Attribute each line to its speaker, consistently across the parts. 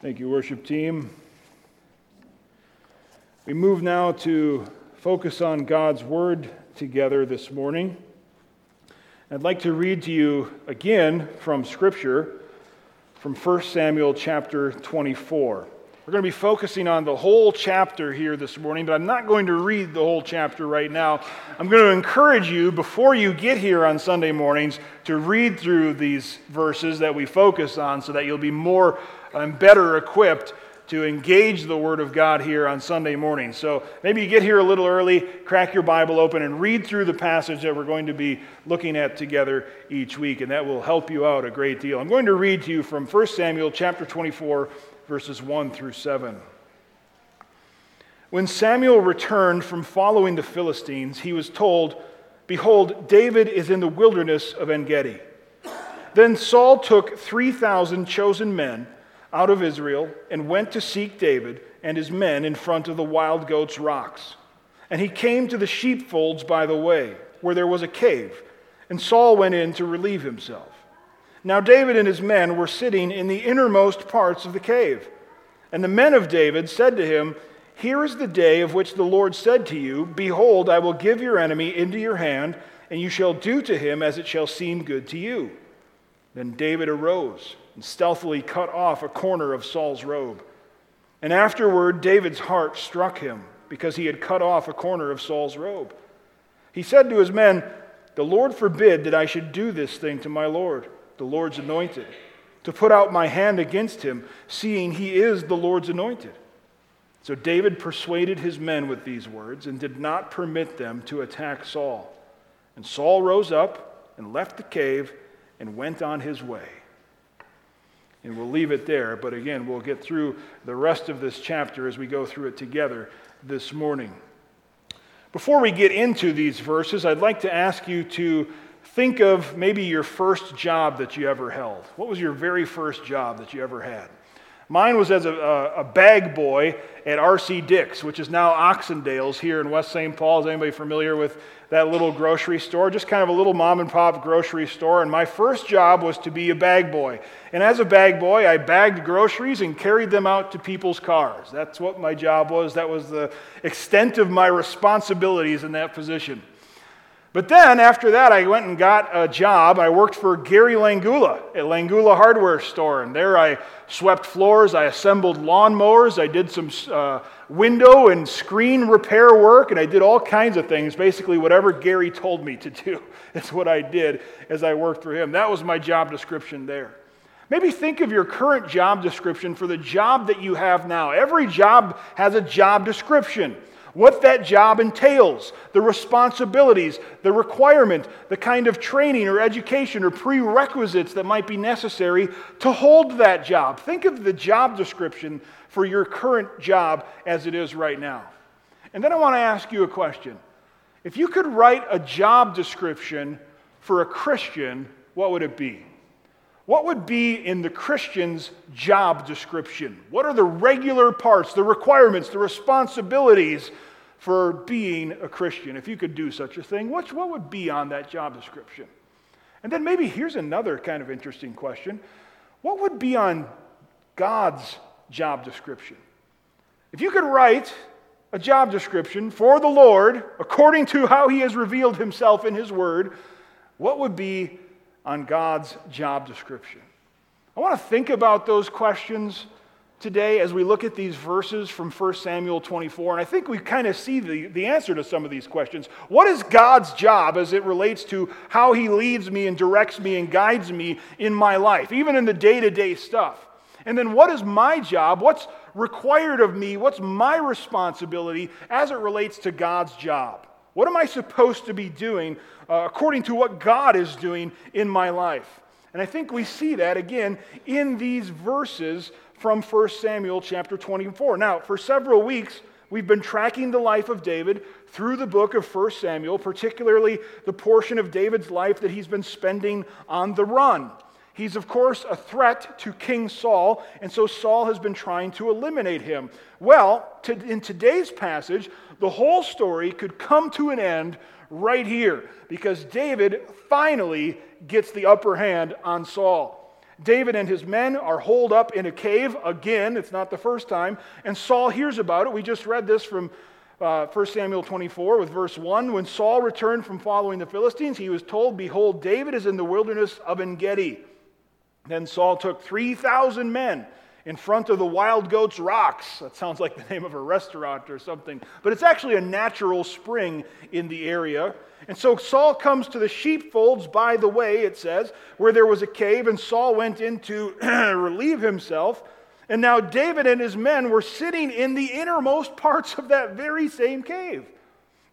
Speaker 1: Thank you, worship team. We move now to focus on God's Word together this morning. I'd like to read to you again from Scripture from 1 Samuel chapter 24. We're going to be focusing on the whole chapter here this morning, but I'm not going to read the whole chapter right now. I'm going to encourage you, before you get here on Sunday mornings, to read through these verses that we focus on so that you'll be more and better equipped to engage the Word of God here on Sunday morning. So maybe you get here a little early, crack your Bible open, and read through the passage that we're going to be looking at together each week, and that will help you out a great deal. I'm going to read to you from 1 Samuel chapter 24 verses 1 through 7. When Samuel returned from following the Philistines, he was told, Behold, David is in the wilderness of En Gedi. Then Saul took 3,000 chosen men out of Israel and went to seek David and his men in front of the wild goats' rocks. And he came to the sheepfolds by the way, where there was a cave, and Saul went in to relieve himself. Now David and his men were sitting in the innermost parts of the cave. And the men of David said to him, Here is the day of which the Lord said to you, Behold, I will give your enemy into your hand, and you shall do to him as it shall seem good to you. Then David arose and stealthily cut off a corner of Saul's robe. And afterward, David's heart struck him because he had cut off a corner of Saul's robe. He said to his men, The Lord forbid that I should do this thing to my Lord the Lord's anointed, to put out my hand against him, seeing he is the Lord's anointed. So David persuaded his men with these words and did not permit them to attack Saul. And Saul rose up and left the cave and went on his way. And we'll leave it there, but again, we'll get through the rest of this chapter as we go through it together this morning. Before we get into these verses, I'd like to ask you to Think of maybe your first job that you ever held. What was your very first job that you ever had? Mine was as a, a, bag boy at R.C. Dick's, which is now Oxendale's here in West St. Paul. Is anybody familiar with that little grocery store? Just kind of a little mom and pop grocery store. And my first job was to be a bag boy. And as a bag boy, I bagged groceries and carried them out to people's cars. That's what my job was. That was the extent of my responsibilities in that position. But then after that, I went and got a job. I worked for Gary Langula at Langula Hardware Store. And there I swept floors, I assembled lawnmowers, I did some uh, window and screen repair work, and I did all kinds of things. Basically, whatever Gary told me to do is what I did as I worked for him. That was my job description there. Maybe think of your current job description for the job that you have now. Every job has a job description what that job entails, the responsibilities, the requirement, the kind of training or education or prerequisites that might be necessary to hold that job. Think of the job description for your current job as it is right now. And then I want to ask you a question. If you could write a job description for a Christian, what would it be? What would be in the Christian's job description? What are the regular parts, the requirements, the responsibilities for being a Christian, if you could do such a thing, what, what would be on that job description? And then maybe here's another kind of interesting question What would be on God's job description? If you could write a job description for the Lord according to how He has revealed Himself in His Word, what would be on God's job description? I want to think about those questions today as we look at these verses from 1 Samuel 24, and I think we kind of see the, the answer to some of these questions. What is God's job as it relates to how He leads me and directs me and guides me in my life, even in the day to day stuff? And then what is my job? What's required of me? What's my responsibility as it relates to God's job? What am I supposed to be doing uh, according to what God is doing in my life? And I think we see that again in these verses from 1 Samuel chapter 24. Now, for several weeks, we've been tracking the life of David through the book of 1 Samuel, particularly the portion of David's life that he's been spending on the run. He's, of course, a threat to King Saul, and so Saul has been trying to eliminate him. Well, to, in today's passage, the whole story could come to an end right here because David finally gets the upper hand on Saul. David and his men are holed up in a cave again. It's not the first time. And Saul hears about it. We just read this from uh, 1 Samuel 24 with verse 1. When Saul returned from following the Philistines, he was told, Behold, David is in the wilderness of En Gedi. Then Saul took 3,000 men in front of the Wild Goats Rocks. That sounds like the name of a restaurant or something, but it's actually a natural spring in the area. And so Saul comes to the sheepfolds by the way, it says, where there was a cave, and Saul went in to relieve himself. And now David and his men were sitting in the innermost parts of that very same cave.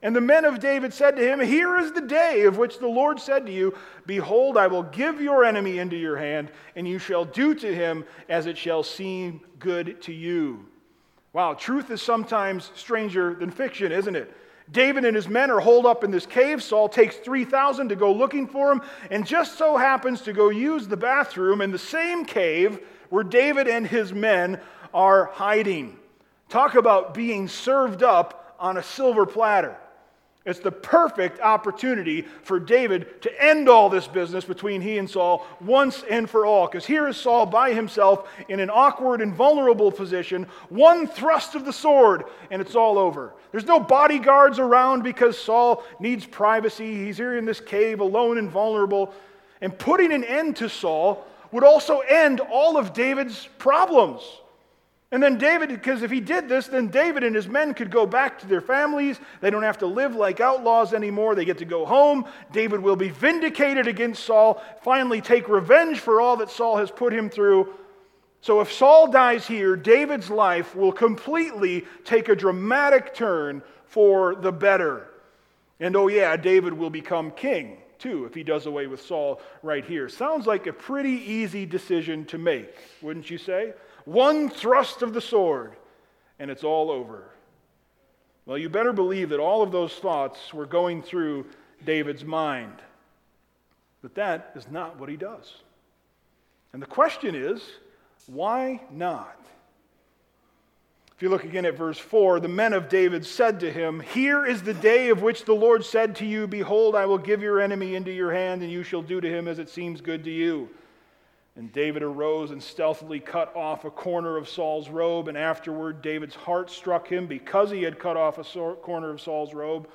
Speaker 1: And the men of David said to him, Here is the day of which the Lord said to you, Behold, I will give your enemy into your hand, and you shall do to him as it shall seem good to you. Wow, truth is sometimes stranger than fiction, isn't it? David and his men are holed up in this cave. Saul takes 3,000 to go looking for him, and just so happens to go use the bathroom in the same cave where David and his men are hiding. Talk about being served up on a silver platter. It's the perfect opportunity for David to end all this business between he and Saul once and for all. Because here is Saul by himself in an awkward and vulnerable position, one thrust of the sword, and it's all over. There's no bodyguards around because Saul needs privacy. He's here in this cave alone and vulnerable. And putting an end to Saul would also end all of David's problems. And then David, because if he did this, then David and his men could go back to their families. They don't have to live like outlaws anymore. They get to go home. David will be vindicated against Saul, finally take revenge for all that Saul has put him through. So if Saul dies here, David's life will completely take a dramatic turn for the better. And oh, yeah, David will become king too if he does away with Saul right here. Sounds like a pretty easy decision to make, wouldn't you say? One thrust of the sword, and it's all over. Well, you better believe that all of those thoughts were going through David's mind. But that is not what he does. And the question is, why not? If you look again at verse 4, the men of David said to him, Here is the day of which the Lord said to you, Behold, I will give your enemy into your hand, and you shall do to him as it seems good to you. And David arose and stealthily cut off a corner of Saul's robe. And afterward, David's heart struck him because he had cut off a corner of Saul's robe.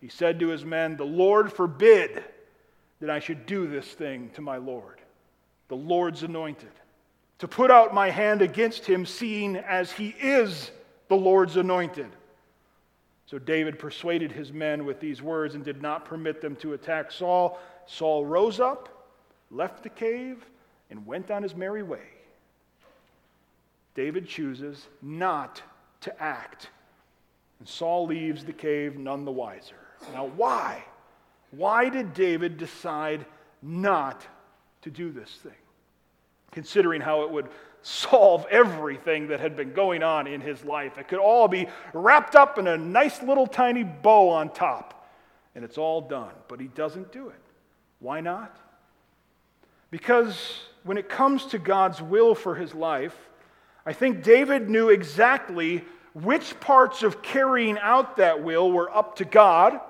Speaker 1: He said to his men, The Lord forbid that I should do this thing to my Lord, the Lord's anointed, to put out my hand against him, seeing as he is the Lord's anointed. So David persuaded his men with these words and did not permit them to attack Saul. Saul rose up, left the cave, and went on his merry way. David chooses not to act. And Saul leaves the cave none the wiser. Now, why? Why did David decide not to do this thing? Considering how it would solve everything that had been going on in his life. It could all be wrapped up in a nice little tiny bow on top, and it's all done. But he doesn't do it. Why not? Because when it comes to God's will for his life, I think David knew exactly which parts of carrying out that will were up to God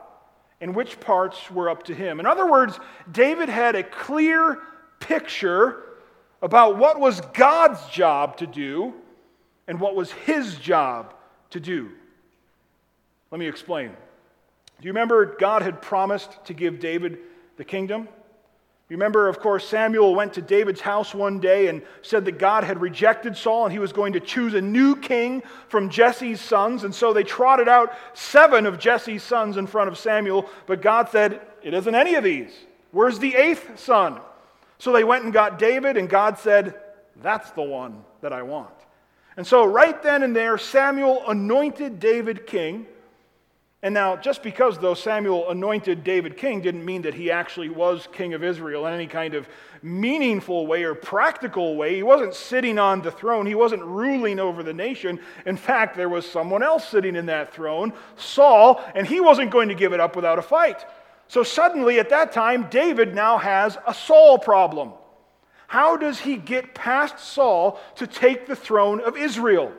Speaker 1: and which parts were up to him. In other words, David had a clear picture about what was God's job to do and what was his job to do. Let me explain. Do you remember God had promised to give David the kingdom? Remember, of course, Samuel went to David's house one day and said that God had rejected Saul and he was going to choose a new king from Jesse's sons. And so they trotted out seven of Jesse's sons in front of Samuel, but God said, It isn't any of these. Where's the eighth son? So they went and got David, and God said, That's the one that I want. And so, right then and there, Samuel anointed David king. And now, just because, though, Samuel anointed David king didn't mean that he actually was king of Israel in any kind of meaningful way or practical way. He wasn't sitting on the throne, he wasn't ruling over the nation. In fact, there was someone else sitting in that throne, Saul, and he wasn't going to give it up without a fight. So, suddenly, at that time, David now has a Saul problem. How does he get past Saul to take the throne of Israel?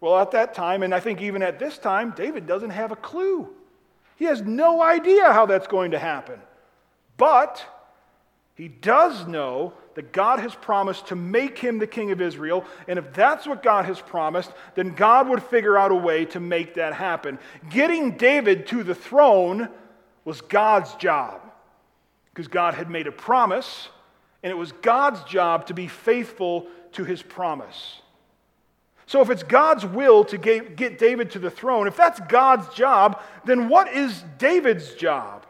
Speaker 1: Well, at that time, and I think even at this time, David doesn't have a clue. He has no idea how that's going to happen. But he does know that God has promised to make him the king of Israel. And if that's what God has promised, then God would figure out a way to make that happen. Getting David to the throne was God's job because God had made a promise, and it was God's job to be faithful to his promise. So, if it's God's will to get David to the throne, if that's God's job, then what is David's job?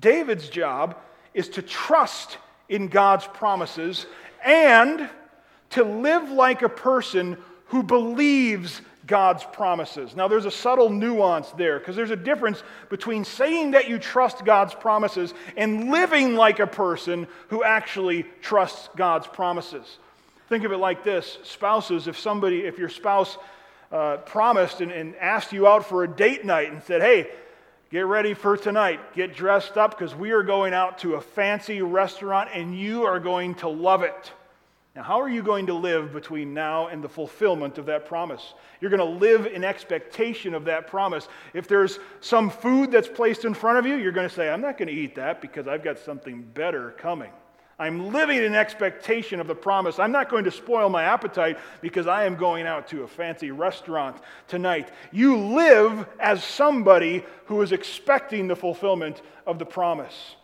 Speaker 1: David's job is to trust in God's promises and to live like a person who believes God's promises. Now, there's a subtle nuance there because there's a difference between saying that you trust God's promises and living like a person who actually trusts God's promises. Think of it like this spouses, if somebody, if your spouse uh, promised and, and asked you out for a date night and said, hey, Get ready for tonight. Get dressed up because we are going out to a fancy restaurant and you are going to love it. Now, how are you going to live between now and the fulfillment of that promise? You're going to live in expectation of that promise. If there's some food that's placed in front of you, you're going to say, I'm not going to eat that because I've got something better coming. I'm living in expectation of the promise. I'm not going to spoil my appetite because I am going out to a fancy restaurant tonight. You live as somebody who is expecting the fulfillment of the promise.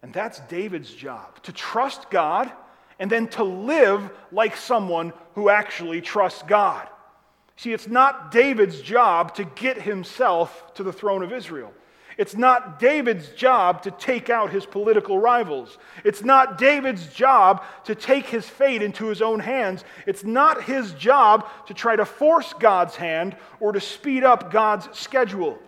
Speaker 1: And that's David's job to trust God and then to live like someone who actually trusts God. See, it's not David's job to get himself to the throne of Israel. It's not David's job to take out his political rivals. It's not David's job to take his fate into his own hands. It's not his job to try to force God's hand or to speed up God's schedule.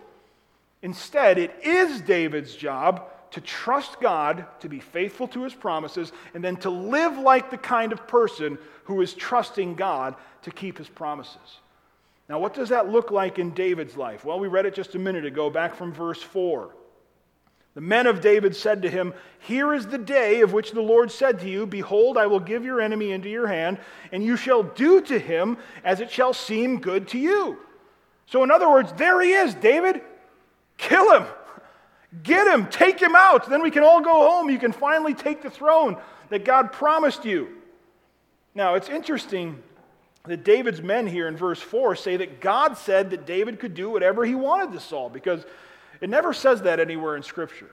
Speaker 1: Instead, it is David's job to trust God, to be faithful to his promises, and then to live like the kind of person who is trusting God to keep his promises. Now, what does that look like in David's life? Well, we read it just a minute ago, back from verse 4. The men of David said to him, Here is the day of which the Lord said to you, Behold, I will give your enemy into your hand, and you shall do to him as it shall seem good to you. So, in other words, there he is, David. Kill him. Get him. Take him out. Then we can all go home. You can finally take the throne that God promised you. Now, it's interesting that David's men here in verse 4 say that God said that David could do whatever he wanted to Saul because it never says that anywhere in Scripture.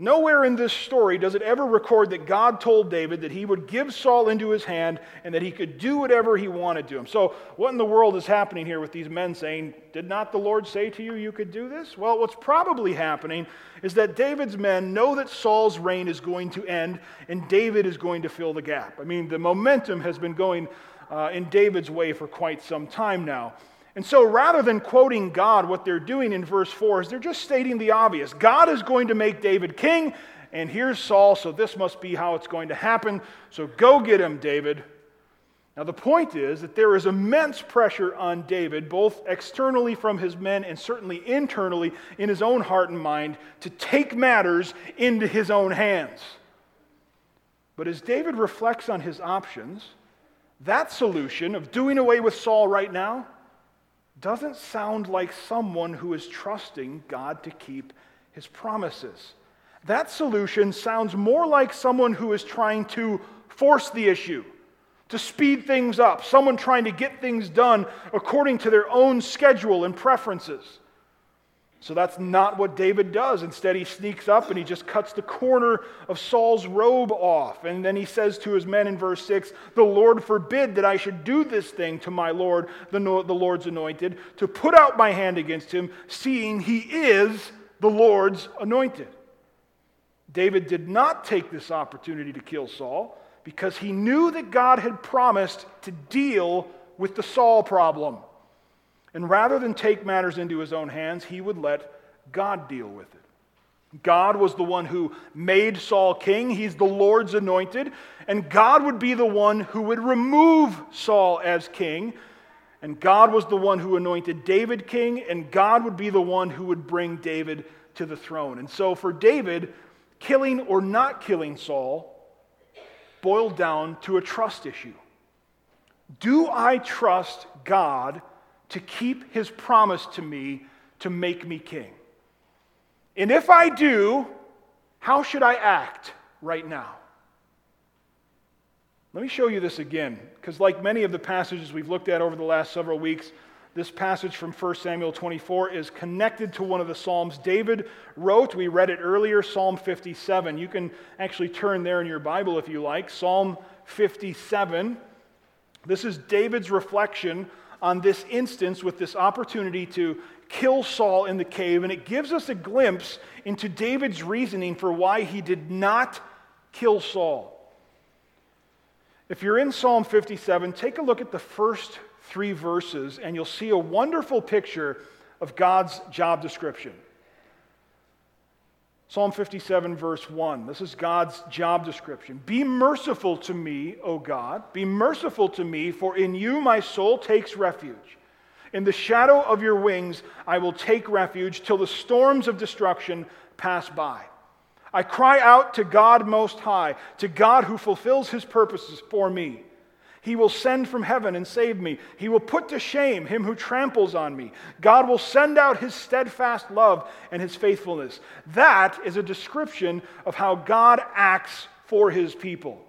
Speaker 1: Nowhere in this story does it ever record that God told David that he would give Saul into his hand and that he could do whatever he wanted to him. So, what in the world is happening here with these men saying, Did not the Lord say to you, you could do this? Well, what's probably happening is that David's men know that Saul's reign is going to end and David is going to fill the gap. I mean, the momentum has been going uh, in David's way for quite some time now. And so rather than quoting God, what they're doing in verse 4 is they're just stating the obvious God is going to make David king, and here's Saul, so this must be how it's going to happen. So go get him, David. Now, the point is that there is immense pressure on David, both externally from his men and certainly internally in his own heart and mind, to take matters into his own hands. But as David reflects on his options, that solution of doing away with Saul right now doesn't sound like someone who is trusting God to keep his promises. That solution sounds more like someone who is trying to force the issue, to speed things up, someone trying to get things done according to their own schedule and preferences. So that's not what David does. Instead, he sneaks up and he just cuts the corner of Saul's robe off. And then he says to his men in verse 6 The Lord forbid that I should do this thing to my Lord, the, the Lord's anointed, to put out my hand against him, seeing he is the Lord's anointed. David did not take this opportunity to kill Saul because he knew that God had promised to deal with the Saul problem. And rather than take matters into his own hands, he would let God deal with it. God was the one who made Saul king. He's the Lord's anointed. And God would be the one who would remove Saul as king. And God was the one who anointed David king. And God would be the one who would bring David to the throne. And so for David, killing or not killing Saul boiled down to a trust issue. Do I trust God to keep his promise to me to make me king? And if I do, how should I act right now? Let me show you this again, because like many of the passages we've looked at over the last several weeks, this passage from 1 Samuel 24 is connected to one of the Psalms David wrote. We read it earlier, Psalm 57. You can actually turn there in your Bible if you like. Psalm 57. This is David's reflection on this instance with this opportunity to kill Saul in the cave, and it gives us a glimpse into David's reasoning for why he did not kill Saul. If you're in Psalm 57, take a look at the first three verses, and you'll see a wonderful picture of God's job description. Psalm 57, verse 1. This is God's job description. Be merciful to me, O God. Be merciful to me, for in you my soul takes refuge. In the shadow of your wings I will take refuge till the storms of destruction pass by. I cry out to God Most High, to God who fulfills his purposes for me. He will send from heaven and save me. He will put to shame him who tramples on me. God will send out his steadfast love and his faithfulness. That is a description of how God acts for his people.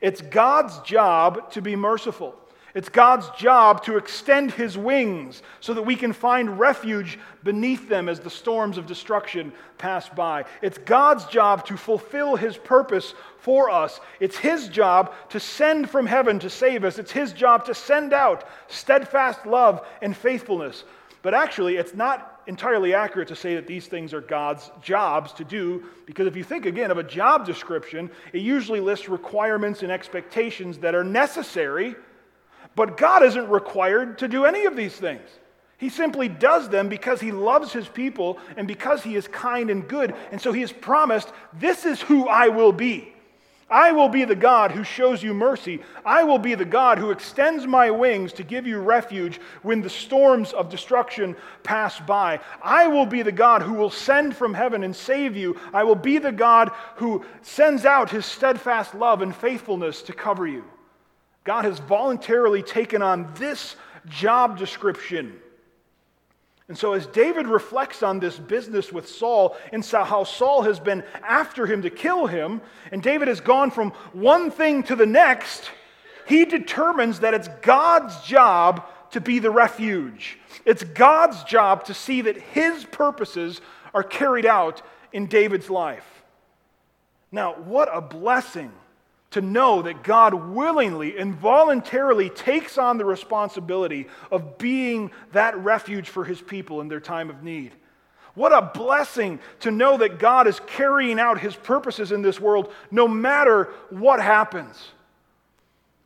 Speaker 1: It's God's job to be merciful. It's God's job to extend his wings so that we can find refuge beneath them as the storms of destruction pass by. It's God's job to fulfill his purpose for us. It's his job to send from heaven to save us. It's his job to send out steadfast love and faithfulness. But actually, it's not entirely accurate to say that these things are God's jobs to do, because if you think again of a job description, it usually lists requirements and expectations that are necessary but God isn't required to do any of these things. He simply does them because he loves his people and because he is kind and good. And so he has promised, This is who I will be. I will be the God who shows you mercy. I will be the God who extends my wings to give you refuge when the storms of destruction pass by. I will be the God who will send from heaven and save you. I will be the God who sends out his steadfast love and faithfulness to cover you. God has voluntarily taken on this job description. And so, as David reflects on this business with Saul and how Saul has been after him to kill him, and David has gone from one thing to the next, he determines that it's God's job to be the refuge. It's God's job to see that his purposes are carried out in David's life. Now, what a blessing to know that God willingly and voluntarily takes on the responsibility of being that refuge for his people in their time of need. What a blessing to know that God is carrying out his purposes in this world no matter what happens.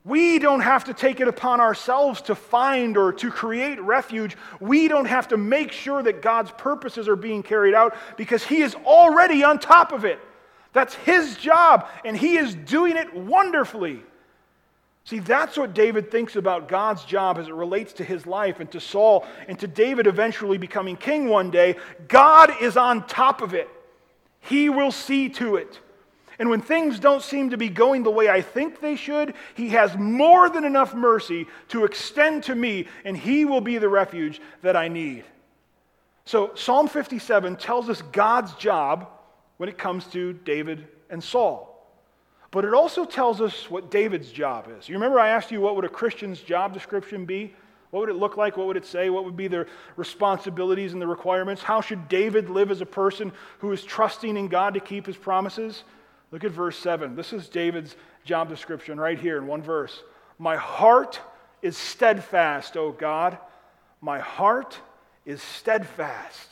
Speaker 1: We don't have to take it upon ourselves to find or to create refuge. We don't have to make sure that God's purposes are being carried out because He is already on top of it. That's his job, and he is doing it wonderfully. See, that's what David thinks about God's job as it relates to his life and to Saul and to David eventually becoming king one day. God is on top of it, he will see to it. And when things don't seem to be going the way I think they should, he has more than enough mercy to extend to me, and he will be the refuge that I need. So, Psalm 57 tells us God's job when it comes to David and Saul. But it also tells us what David's job is. You remember I asked you what would a Christian's job description be? What would it look like? What would it say? What would be their responsibilities and the requirements? How should David live as a person who is trusting in God to keep his promises? Look at verse 7. This is David's job description right here in one verse. My heart is steadfast, O God. My heart is steadfast.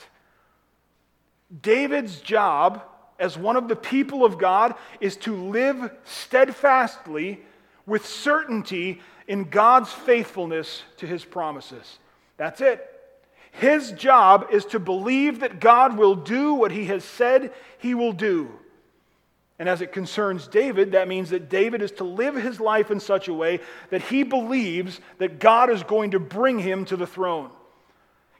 Speaker 1: David's job as one of the people of God is to live steadfastly with certainty in God's faithfulness to his promises. That's it. His job is to believe that God will do what he has said he will do. And as it concerns David, that means that David is to live his life in such a way that he believes that God is going to bring him to the throne.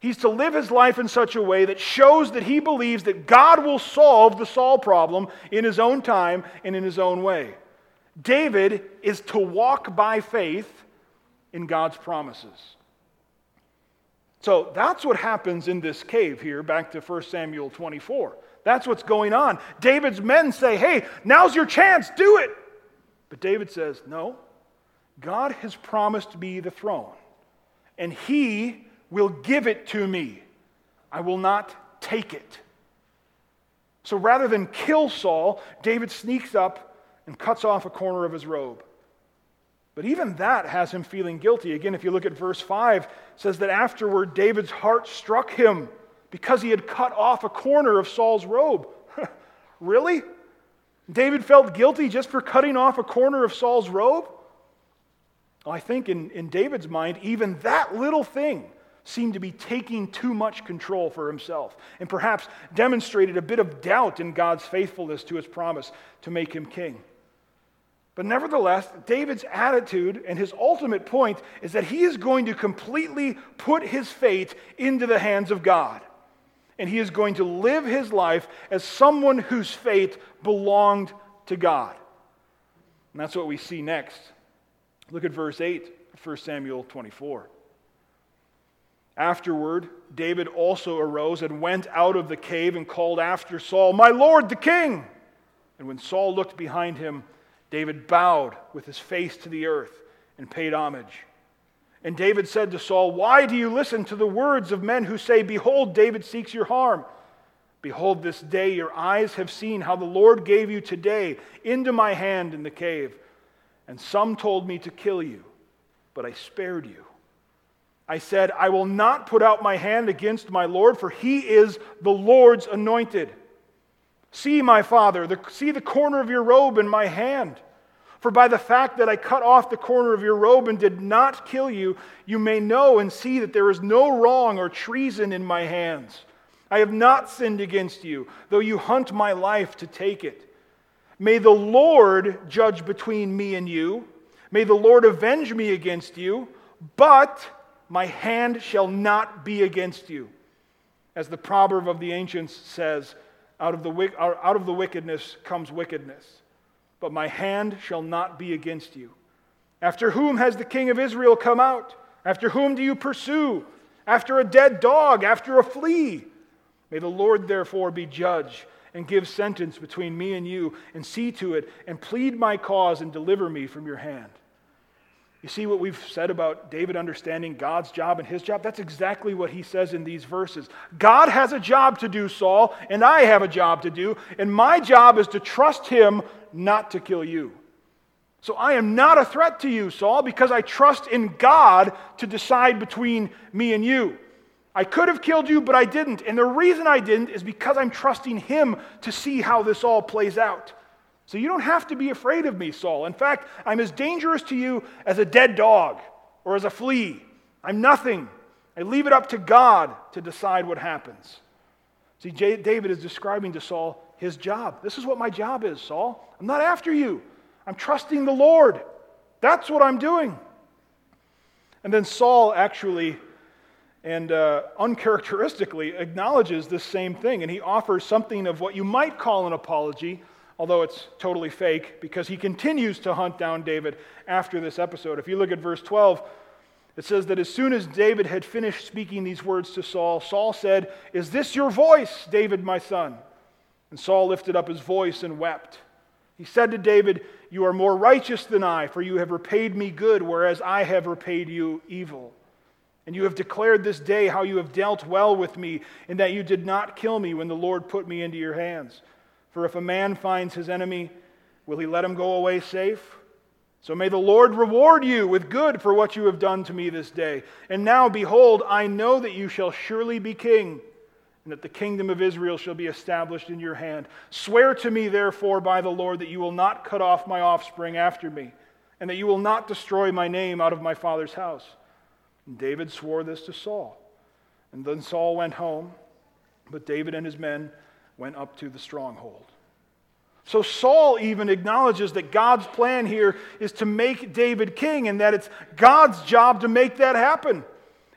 Speaker 1: He's to live his life in such a way that shows that he believes that God will solve the Saul problem in his own time and in his own way. David is to walk by faith in God's promises. So that's what happens in this cave here, back to 1 Samuel 24. That's what's going on. David's men say, Hey, now's your chance, do it. But David says, No, God has promised me the throne, and he will give it to me. I will not take it. So rather than kill Saul, David sneaks up and cuts off a corner of his robe. But even that has him feeling guilty. Again, if you look at verse 5, it says that afterward David's heart struck him because he had cut off a corner of Saul's robe. really? David felt guilty just for cutting off a corner of Saul's robe? I think in, in David's mind, even that little thing seemed to be taking too much control for himself and perhaps demonstrated a bit of doubt in God's faithfulness to his promise to make him king. But nevertheless, David's attitude and his ultimate point is that he is going to completely put his fate into the hands of God. And he is going to live his life as someone whose fate belonged to God. And that's what we see next. Look at verse 8 1 Samuel 24. Afterward, David also arose and went out of the cave and called after Saul, My Lord the king! And when Saul looked behind him, David bowed with his face to the earth and paid homage. And David said to Saul, Why do you listen to the words of men who say, Behold, David seeks your harm? Behold, this day your eyes have seen how the Lord gave you today into my hand in the cave. And some told me to kill you, but I spared you. I said, I will not put out my hand against my Lord, for he is the Lord's anointed. See, my father, the, see the corner of your robe in my hand. For by the fact that I cut off the corner of your robe and did not kill you, you may know and see that there is no wrong or treason in my hands. I have not sinned against you, though you hunt my life to take it. May the Lord judge between me and you. May the Lord avenge me against you, but my hand shall not be against you. As the proverb of the ancients says, out of the, out of the wickedness comes wickedness, but my hand shall not be against you. After whom has the king of Israel come out? After whom do you pursue? After a dead dog, after a flea. May the Lord therefore be judge and give sentence between me and you, and see to it, and plead my cause and deliver me from your hand. You see what we've said about David understanding God's job and his job? That's exactly what he says in these verses. God has a job to do, Saul, and I have a job to do, and my job is to trust him not to kill you. So I am not a threat to you, Saul, because I trust in God to decide between me and you. I could have killed you, but I didn't. And the reason I didn't is because I'm trusting him to see how this all plays out. So you don't have to be afraid of me, Saul. In fact, I'm as dangerous to you as a dead dog or as a flea. I'm nothing. I leave it up to God to decide what happens. See, David is describing to Saul his job. This is what my job is, Saul. I'm not after you, I'm trusting the Lord. That's what I'm doing. And then Saul actually and uh, uncharacteristically acknowledges this same thing, and he offers something of what you might call an apology although it's totally fake, because he continues to hunt down David after this episode. If you look at verse 12, it says that as soon as David had finished speaking these words to Saul, Saul said, Is this your voice, David, my son? And Saul lifted up his voice and wept. He said to David, You are more righteous than I, for you have repaid me good, whereas I have repaid you evil. And you have declared this day how you have dealt well with me, in that you did not kill me when the Lord put me into your hands. For if a man finds his enemy, will he let him go away safe? So may the Lord reward you with good for what you have done to me this day. And now, behold, I know that you shall surely be king, and that the kingdom of Israel shall be established in your hand. Swear to me, therefore, by the Lord, that you will not cut off my offspring after me, and that you will not destroy my name out of my father's house. And David swore this to Saul. And then Saul went home, but David and his men went up to the stronghold. So Saul even acknowledges that God's plan here is to make David king and that it's God's job to make that happen.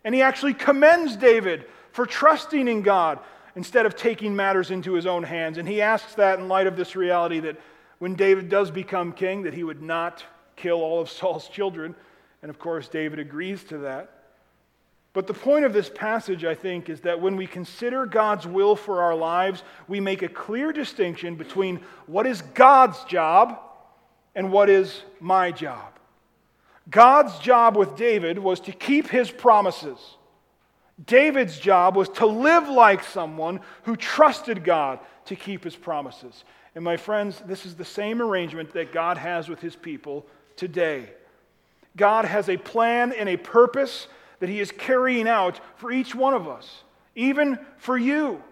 Speaker 1: And he actually commends David for trusting in God instead of taking matters into his own hands. And he asks that in light of this reality that when David does become king that he would not kill all of Saul's children. And of course David agrees to that. But the point of this passage, I think, is that when we consider God's will for our lives, we make a clear distinction between what is God's job and what is my job. God's job with David was to keep his promises. David's job was to live like someone who trusted God to keep his promises. And my friends, this is the same arrangement that God has with his people today. God has a plan and a purpose that he is carrying out for each one of us, even for you.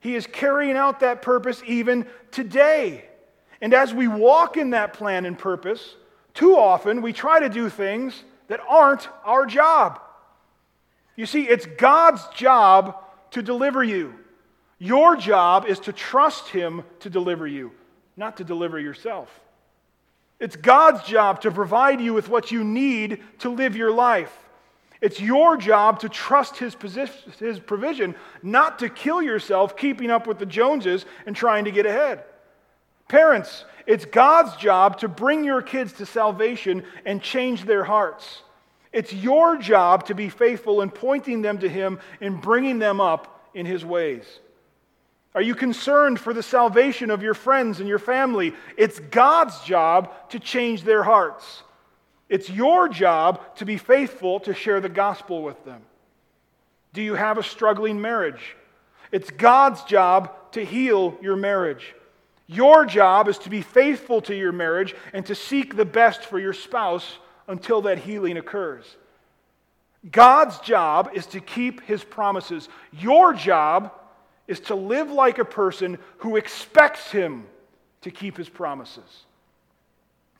Speaker 1: He is carrying out that purpose even today. And as we walk in that plan and purpose, too often we try to do things that aren't our job. You see, it's God's job to deliver you. Your job is to trust Him to deliver you, not to deliver yourself. It's God's job to provide you with what you need to live your life. It's your job to trust his, position, his provision, not to kill yourself keeping up with the Joneses and trying to get ahead. Parents, it's God's job to bring your kids to salvation and change their hearts. It's your job to be faithful in pointing them to Him and bringing them up in His ways. Are you concerned for the salvation of your friends and your family? It's God's job to change their hearts. It's your job to be faithful to share the gospel with them. Do you have a struggling marriage? It's God's job to heal your marriage. Your job is to be faithful to your marriage and to seek the best for your spouse until that healing occurs. God's job is to keep his promises. Your job is to live like a person who expects him to keep his promises.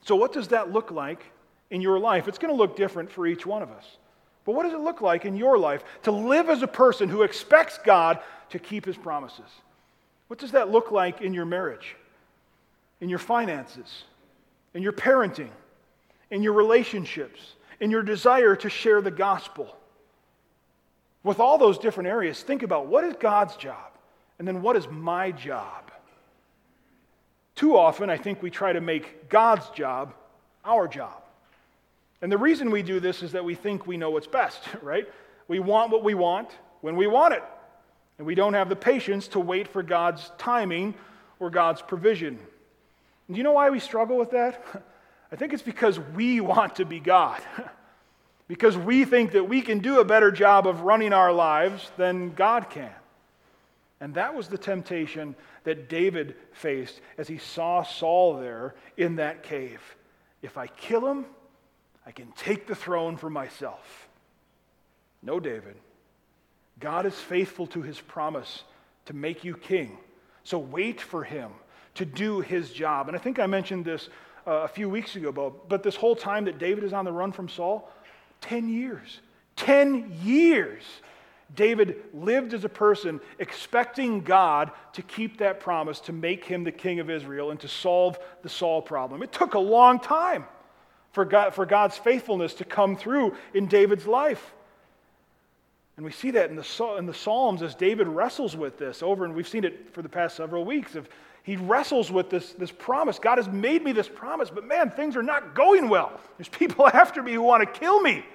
Speaker 1: So, what does that look like in your life. It's going to look different for each one of us. But what does it look like in your life to live as a person who expects God to keep his promises? What does that look like in your marriage, in your finances, in your parenting, in your relationships, in your desire to share the gospel? With all those different areas, think about what is God's job and then what is my job? Too often, I think we try to make God's job our job. And the reason we do this is that we think we know what's best, right? We want what we want when we want it. And we don't have the patience to wait for God's timing or God's provision. And do you know why we struggle with that? I think it's because we want to be God. because we think that we can do a better job of running our lives than God can. And that was the temptation that David faced as he saw Saul there in that cave. If I kill him, I can take the throne for myself. No, David. God is faithful to his promise to make you king. So wait for him to do his job. And I think I mentioned this uh, a few weeks ago, but, but this whole time that David is on the run from Saul, 10 years. 10 years. David lived as a person expecting God to keep that promise to make him the king of Israel and to solve the Saul problem. It took a long time for, God, for God's faithfulness to come through in David's life. And we see that in the, in the Psalms as David wrestles with this over, and we've seen it for the past several weeks. Of he wrestles with this, this promise. God has made me this promise, but man, things are not going well. There's people after me who want to kill me.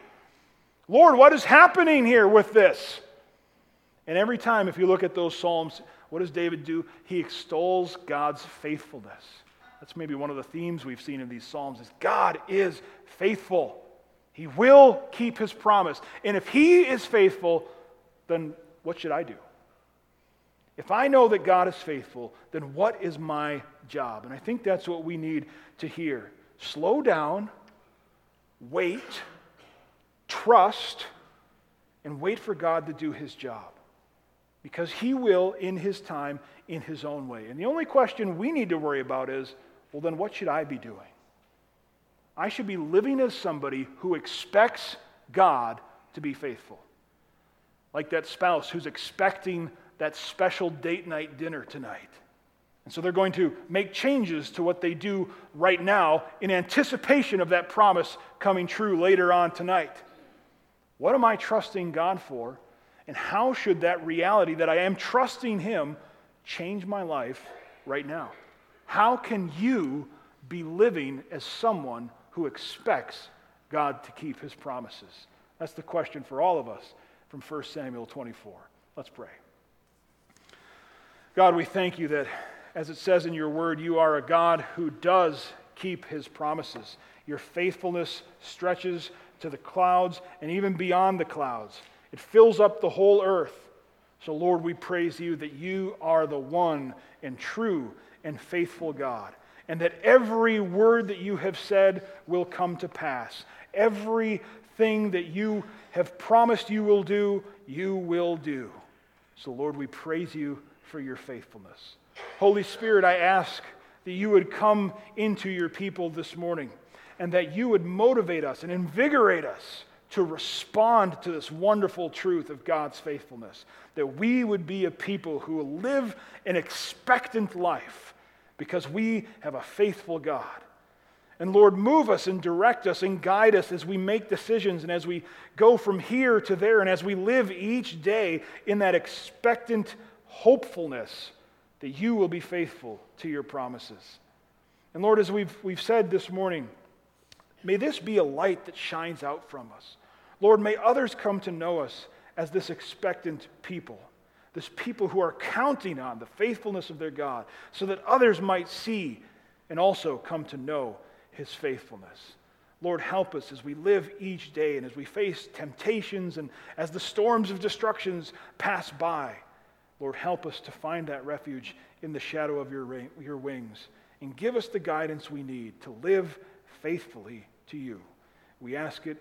Speaker 1: Lord, what is happening here with this? And every time, if you look at those Psalms, what does David do? He extols God's faithfulness. That's maybe one of the themes we've seen in these Psalms is God is faithful. He will keep his promise. And if he is faithful, then what should I do? If I know that God is faithful, then what is my job? And I think that's what we need to hear. Slow down, wait, trust, and wait for God to do his job. Because he will, in his time, in his own way. And the only question we need to worry about is well, then what should I be doing? I should be living as somebody who expects God to be faithful. Like that spouse who's expecting that special date night dinner tonight. And so they're going to make changes to what they do right now in anticipation of that promise coming true later on tonight. What am I trusting God for? And how should that reality that I am trusting Him change my life right now? How can you be living as someone who expects God to keep his promises? That's the question for all of us from 1 Samuel 24. Let's pray. God, we thank you that, as it says in your word, you are a God who does keep his promises. Your faithfulness stretches to the clouds and even beyond the clouds, it fills up the whole earth. So, Lord, we praise you that you are the one and true and faithful God, and that every word that you have said will come to pass. Everything that you have promised you will do, you will do. So, Lord, we praise you for your faithfulness. Holy Spirit, I ask that you would come into your people this morning and that you would motivate us and invigorate us to respond to this wonderful truth of God's faithfulness. That we would be a people who live an expectant life because we have a faithful God. And Lord, move us and direct us and guide us as we make decisions and as we go from here to there and as we live each day in that expectant hopefulness that you will be faithful to your promises. And Lord, as we've, we've said this morning, may this be a light that shines out from us. Lord, may others come to know us as this expectant people, this people who are counting on the faithfulness of their God, so that others might see and also come to know his faithfulness. Lord, help us as we live each day and as we face temptations and as the storms of destructions pass by. Lord, help us to find that refuge in the shadow of your, your wings and give us the guidance we need to live faithfully to you. We ask it